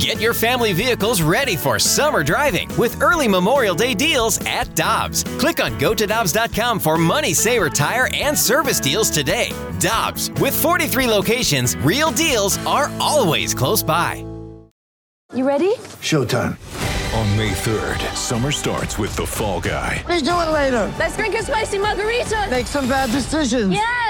Get your family vehicles ready for summer driving with early Memorial Day deals at Dobbs. Click on gotodobbs.com for money saver tire and service deals today. Dobbs, with 43 locations, real deals are always close by. You ready? Showtime. On May 3rd, summer starts with The Fall Guy. Let's do it later. Let's drink a spicy margarita. Make some bad decisions. Yes.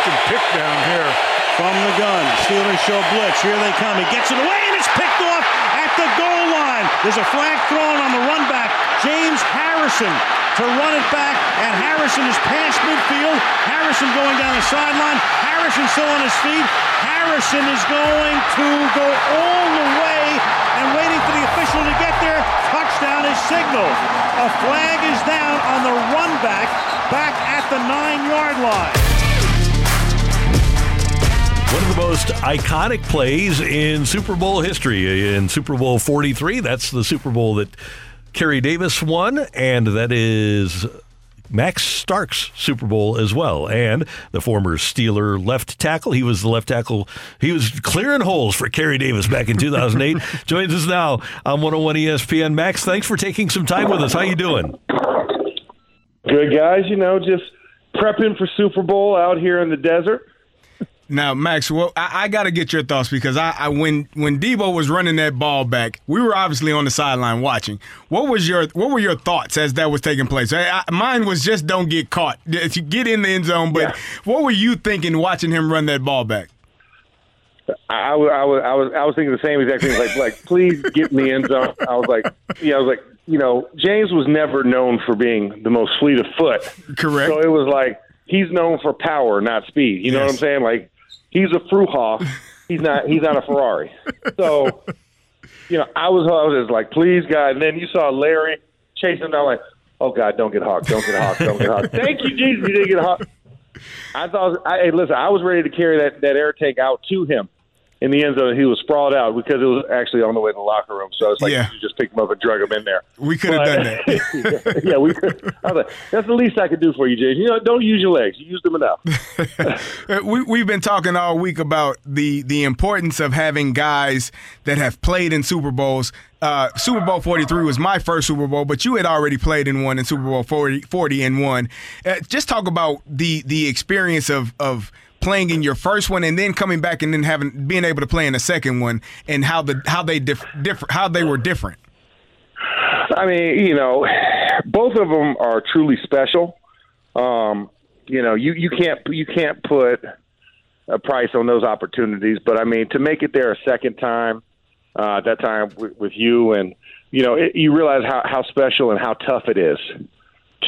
Can pick down here. From the gun. Steelers show blitz. Here they come. He gets it away and it's picked off at the goal line. There's a flag thrown on the run back. James Harrison to run it back. And Harrison is past midfield. Harrison going down the sideline. Harrison still on his feet. Harrison is going to go all the way and waiting for the official to get there. Touchdown is signaled. A flag is down on the run back, back at the nine yard line. One of the most iconic plays in Super Bowl history. In Super Bowl 43, that's the Super Bowl that Carey Davis won, and that is Max Starks' Super Bowl as well. And the former Steeler left tackle, he was the left tackle, he was clearing holes for Carey Davis back in 2008. Joins us now on 101 ESPN. Max, thanks for taking some time with us. How you doing? Good guys, you know, just prepping for Super Bowl out here in the desert. Now, Max, well, I, I got to get your thoughts because I, I when when Deebo was running that ball back, we were obviously on the sideline watching. What was your what were your thoughts as that was taking place? I, I, mine was just don't get caught. If you get in the end zone, but Yeah. what were you thinking watching him run that ball back? I, I, was- I was I was I was thinking the same exact thing. Like like please get in the end zone. I was like yeah, I was like you know James was never known for being the most fleet of foot. Correct. So it was like he's known for power, not speed. You know what I'm saying? Like he's a Fruehauf. He's not he's not a Ferrari. So you know I was I was just like please God. And then you saw Larry chasing him down like oh God don't get hawked don't get hawked don't get hawked. Thank you Jesus you didn't get hawked. I thought, I, hey, listen, I was ready to carry that, that air tank out to him in the end zone. He was sprawled out because it was actually on the way to the locker room. So it's like Yeah. you just picked him up and drug him in there. We could have done that. yeah, we could. I was like, that's the least I could do for you, Jason. You know, don't use your legs. You used them enough. We, we've been talking all week about the the importance of having guys that have played in Super Bowls. Uh, Super Bowl 43 was my first Super Bowl, but you had already played in one in Super Bowl 40, 40 and one. Uh, just talk about the the experience of of playing in your first one and then coming back and then having being able to play in the second one and how the how they diff, how they were different. I mean, you know, both of them are truly special. Um, you know, you, you can't you can't put a price on those opportunities, but I mean, to make it there a second time, uh, at that time with, with you, and you know, it, you realize how, how special and how tough it is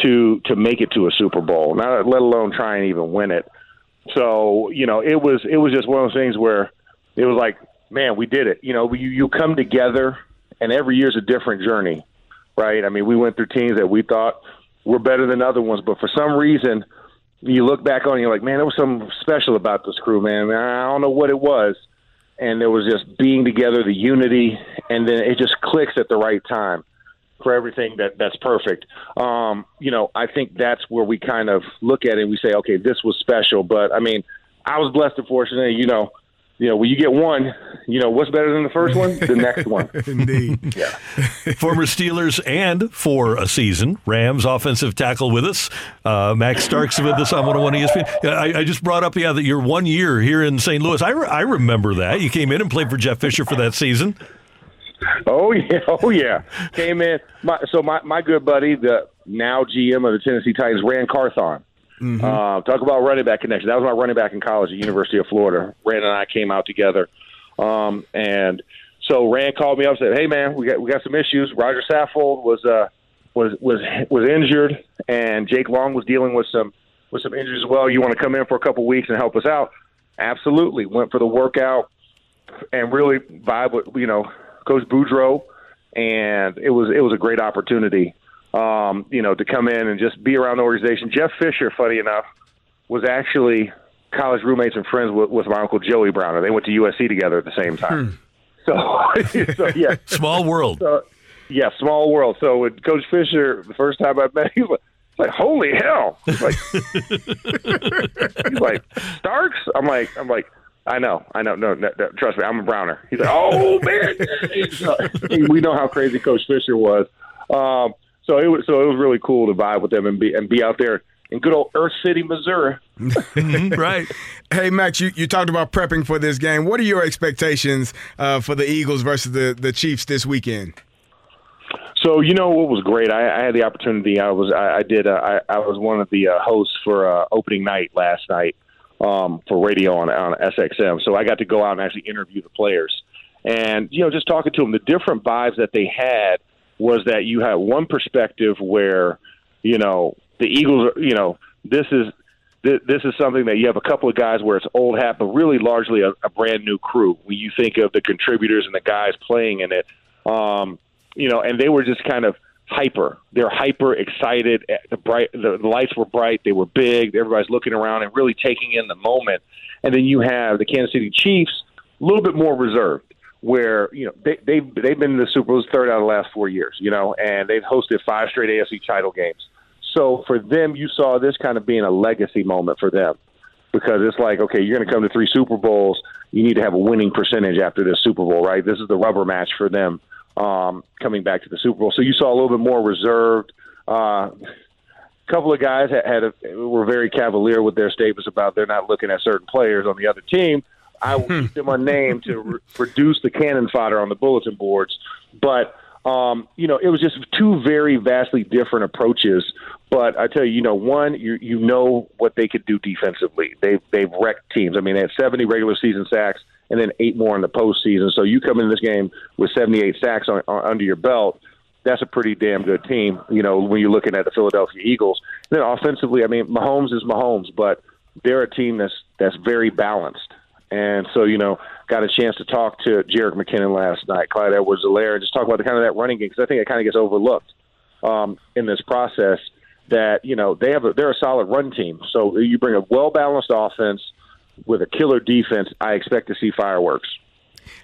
to to make it to a Super Bowl, not let alone try and even win it. So you know, it was it was just one of those things where it was like, man, we did it. You know, you you come together, and every year's a different journey, right? I mean, we went through teams that we thought were better than other ones, but for some reason, you look back on, it, you're like, man, there was something special about this crew, man. I don't know what it was, and there was just being together, the unity, and then it just clicks at the right time for everything that that's perfect. Um, you know, I think that's where we kind of look at it and we say, okay, this was special. But I mean, I was blessed and fortunate. You know, you know, when you get one, you know, what's better than the first one? The next one. Indeed. yeah. Former Steelers and for a season, Rams offensive tackle with us. Uh, Max Starks with us on 101 ESPN. I, I just brought up, yeah, that you're one year here in St. Louis. I, re- I remember that. You came in and played for Jeff Fisher for that season. Oh yeah, oh yeah. Came in. My, so my my good buddy, the now GM of the Tennessee Titans, Ran Carthon. Uh, talk about running back connection. That was my running back in college at University of Florida. Ran and I came out together, um, and so Ran called me up and said, "Hey man, we got we got some issues. Rodger Saffold was uh was was was injured, and Jake Long was dealing with some with some injuries as well. You want to come in for a couple weeks and help us out?" Absolutely. Went for the workout and really vibe with you know Coach Boudreau, and it was it was a great opportunity, um, you know, to come in and just be around the organization. Jeff Fisher, funny enough, was actually college roommates and friends with, with my uncle Joey Browner. They went to USC together at the same time. So, so yeah, Small world. so, yeah, small world. So when Coach Fisher, the first time I met, him, he was like, "Holy hell!" He's like, he's like Starks. I'm like, I'm like, I know, I know. No, no, no trust me, I'm a Browner. He's like, "Oh man," we know how crazy Coach Fisher was. Um, so it was, so it was really cool to vibe with them and be and be out there in good old Earth City, Missouri. Mhm, right. Hey, Max, you, you talked about prepping for this game. What are your expectations uh, for the Eagles versus the, the Chiefs this weekend? So you know what was great? I, I had the opportunity. I was I, I did. Uh, I, I was one of the uh, hosts for uh, opening night last night um, for radio on on SXM. So I got to go out and actually interview the players, and you know just talking to them, the different vibes that they had was that you had one perspective where you know the Eagles. are You know this is this is something that you have a couple of guys where it's old hat, but really largely a, a brand new crew. When you think of the contributors and the guys playing in it, um, you know, and they were just kind of hyper. They're hyper excited. Eh, the bright, the, lights were bright. They were big. Everybody's looking around and really taking in the moment. And then you have the Kansas City Chiefs, a little bit more reserved, where you know they they've they've been in the Super Bowl third out of the last four years, you know, and they've hosted five straight AFC title games. So for them, you saw this kind of being a legacy moment for them because it's like, okay, you're going to come to three Super Bowls. You need to have a winning percentage after this Super Bowl, right? This is the rubber match for them um, coming back to the Super Bowl. So you saw a little bit more reserved. Uh, a couple of guys had, had a, were very cavalier with their statements about they're not looking at certain players on the other team. I will keep them unnamed to re- reduce the cannon fodder on the bulletin boards. But um, you know, it was just two very vastly different approaches. But I tell you, you know, one, you you know what they could do defensively. They've they've wrecked teams. I mean, they had 70 regular season sacks and then eight more in the postseason. So you come in this game with 78 sacks on, on, under your belt. That's a pretty damn good team, you know, when you're looking at the Philadelphia Eagles. And then offensively, I mean, Mahomes is Mahomes, but they're a team that's that's very balanced. And so, you know, got a chance to talk to Jerick McKinnon last night, Clyde Edwards-Helaire, and just talk about the kind of that running game because I think it kind of gets overlooked um, in this process. That you know they have a, they're a solid run team. So you bring a well balanced offense with a killer defense. I expect to see fireworks.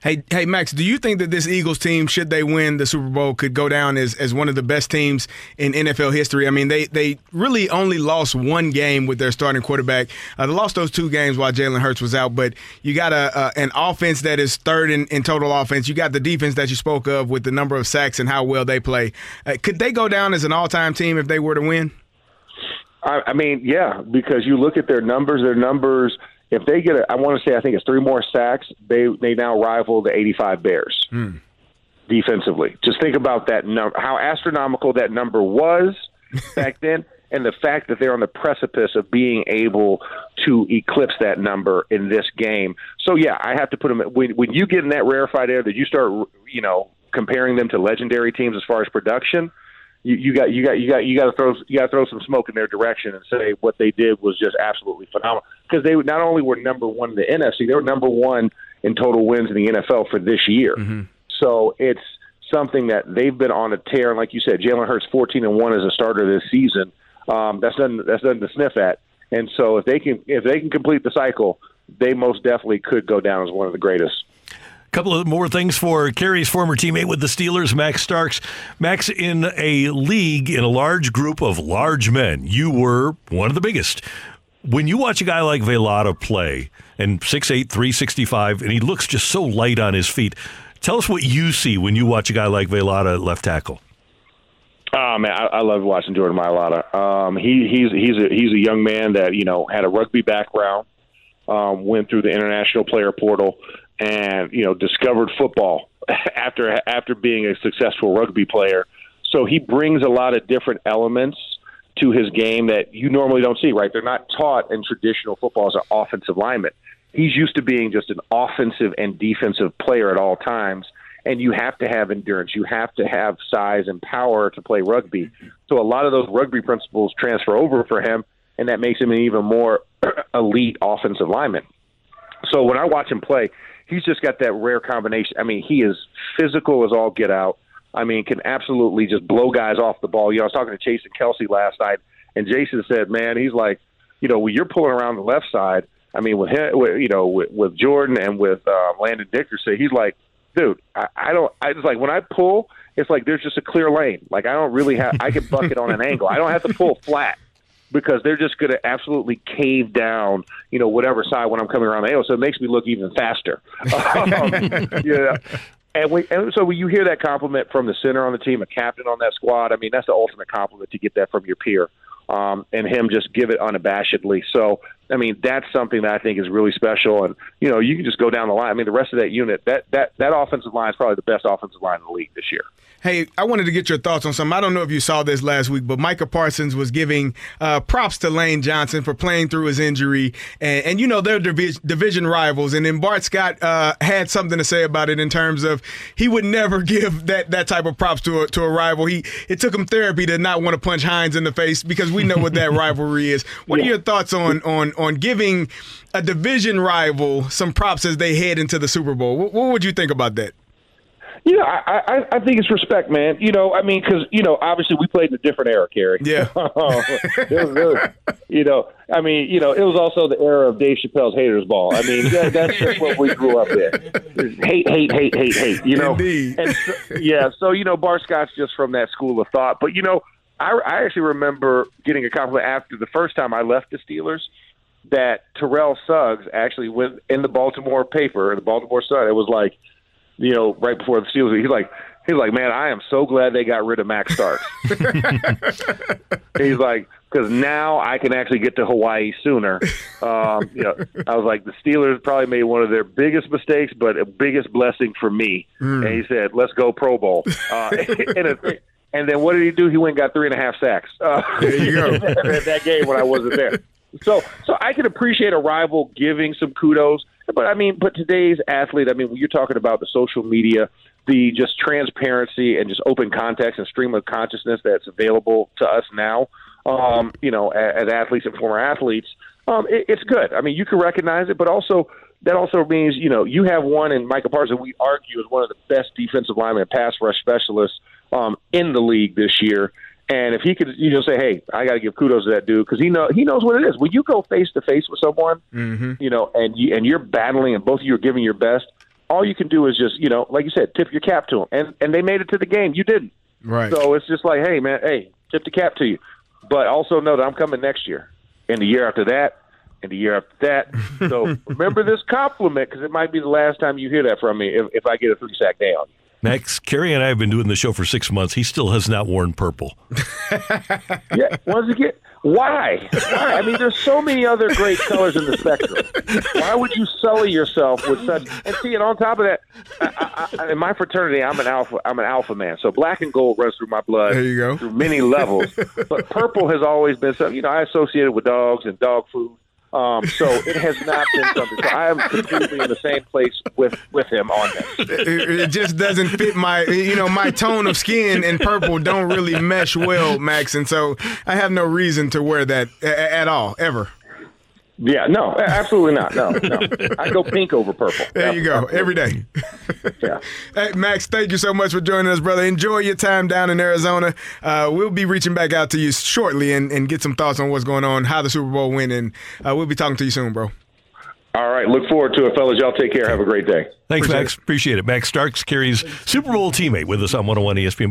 Hey, hey, Max, do you think that this Eagles team, should they win the Super Bowl, could go down as, as one of the best teams in NFL history? I mean, they, they really only lost one game with their starting quarterback. Uh, they lost those two games while Jalen Hurts was out, but you got a, an offense that is third in, in total offense. You got the defense that you spoke of with the number of sacks and how well they play. Uh, could they go down as an all time team if they were to win? I, I mean, yeah, because you look at their numbers, their numbers. If they get, a, I want to say, I think it's three more sacks. They they now rival the '85 Bears hmm. defensively. Just think about that number, how astronomical that number was back then, and the fact that they're on the precipice of being able to eclipse that number in this game. So yeah, I have to put them when when you get in that rarefied air that you start, you know, comparing them to legendary teams as far as production you, you got you got you got you got to throw you got to throw some smoke in their direction and say what they did was just absolutely phenomenal because they not only were number one in the NFC, they were number one in total wins in the NFL for this year. So it's something that they've been on a tear. And like you said, Jalen Hurts fourteen and one as a starter this season. Um, that's nothing. That's nothing to sniff at. And so if they can if they can complete the cycle, they most definitely could go down as one of the greatest. Couple of more things for Carey's former teammate with the Steelers, Max Starks. Max, in a league, in a large group of large men, you were one of the biggest. When you watch a guy like Mailata play, and 6'8", 365, and he looks just so light on his feet, tell us what you see when you watch a guy like Mailata at left tackle. Oh man, I, I love watching Jordan Mailata. Um, he, he's he's a, he's a young man that you know had a rugby background, um, went through the international player portal, and you know discovered football after after being a successful rugby player. So he brings a lot of different elements to his game that you normally don't see. Right? They're not taught in traditional football as an offensive lineman. He's used to being just an offensive and defensive player at all times and you have to have endurance. You have to have size and power to play rugby. So a lot of those rugby principles transfer over for him, and that makes him an even more elite offensive lineman. So when I watch him play, he's just got that rare combination. I mean, he is physical as all get out. I mean, can absolutely just blow guys off the ball. You know, I was talking to Jason Kelce last night, and Jason said, "Man, he's like, you know, when you're pulling around the left side, I mean, with him, with, you know, with, with Jordan and with uh, Landon Dickerson, he's like, dude, I, I don't. I just like when I pull, it's like there's just a clear lane. Like I don't really have. I can bucket on an angle. I don't have to pull flat." Because they're just going to absolutely cave down, you know, whatever side when I'm coming around the angle. So it makes me look even faster. um, yeah, and, we, and so when you hear that compliment from the center on the team, a captain on that squad, I mean, that's the ultimate compliment to get that from your peer. Um, and him just give it unabashedly. So, I mean, that's something that I think is really special. And, you know, you can just go down the line. I mean, the rest of that unit, that, that, that offensive line is probably the best offensive line in the league this year. Hey, I wanted to get your thoughts on something. I don't know if you saw this last week, but Micah Parsons was giving uh, props to Lane Johnson for playing through his injury, and, and you know they're division, division rivals. And then Bart Scott uh, had something to say about it in terms of he would never give that that type of props to a, to a rival. He it took him therapy to not want to punch Hines in the face because we know what that rivalry is. What yeah. are your thoughts on on on giving a division rival some props as they head into the Super Bowl? What, what would you think about that? You know, I, I I think it's respect, man. You know, I mean, because you know, obviously we played in a different era, Carey. Yeah. it was, you know, I mean, you know, it was also the era of Dave Chappelle's Haters Ball. I mean, that, that's just what we grew up in. Hate, hate, hate, hate, hate. You know. Indeed. And so, yeah. So you know, Bart Scott's just from that school of thought. But you know, I, I actually remember getting a compliment after the first time I left the Steelers that Terrell Suggs actually went in the Baltimore paper, the Baltimore Sun. It was like you know, right before the Steelers. He's like, he's like, man, I am so glad they got rid of Max Starks. he's like, because now I can actually get to Hawaii sooner. Um, you know, I was like, the Steelers probably made one of their biggest mistakes, but a biggest blessing for me. Mm. And he said, let's go Pro Bowl. Uh, and, it, and then what did he do? He went and got three and a half sacks. Uh, there you go. that game when I wasn't there. So, so I can appreciate a rival giving some kudos but I mean, but today's athlete, I mean, you're talking about the social media, the just transparency and just open context and stream of consciousness that's available to us now, um, you know, as, as athletes and former athletes, um, it, it's good. I mean, you can recognize it, but also that also means you know you have one in Micah Parsons. We argue is one of the best defensive linemen pass rush specialists um, in the league this year. And if he could, you know, say, "Hey, I got to give kudos to that dude because he know he knows what it is." When you go face to face with someone, mm-hmm. you know, and you and you're battling, and both of you are giving your best, all you can do is just, you know, like you said, tip your cap to them, and and they made it to the game. You didn't, right? So it's just like, hey, man, hey, tip the cap to you, but also know that I'm coming next year, and the year after that, and the year after that. So remember this compliment because it might be the last time you hear that from me if, if I get a three sack day on you. Max, Carey and I have been doing the show for six months. He still has not worn purple. yeah, once again, why? why? I mean, there's so many other great colors in the spectrum. Why would you sully yourself with such? And see, and on top of that, I, I, in my fraternity, I'm an alpha. I'm an alpha man. So black and gold runs through my blood. There you go. Through many levels, but purple has always been something. You know, I associated with dogs and dog food. Um, so it has not been something. So I am completely in the same place with with him on this. It, it, just doesn't fit my, you know, my tone of skin and purple don't really mesh well, Max, and so I have no reason to wear that at all ever. Yeah, no, absolutely not. No, no. I go pink over purple. There you go. Every day. yeah. Hey, Max, thank you so much for joining us, brother. Enjoy your time down in Arizona. Uh, we'll be reaching back out to you shortly and, and get some thoughts on what's going on, how the Super Bowl went, and uh, we'll be talking to you soon, bro. All right. Look forward to it, fellas. Y'all take care. Have a great day. Thanks, Appreciate Max. it. Appreciate it. Max Starks Carey's Super Bowl teammate with us on 101 ESPN.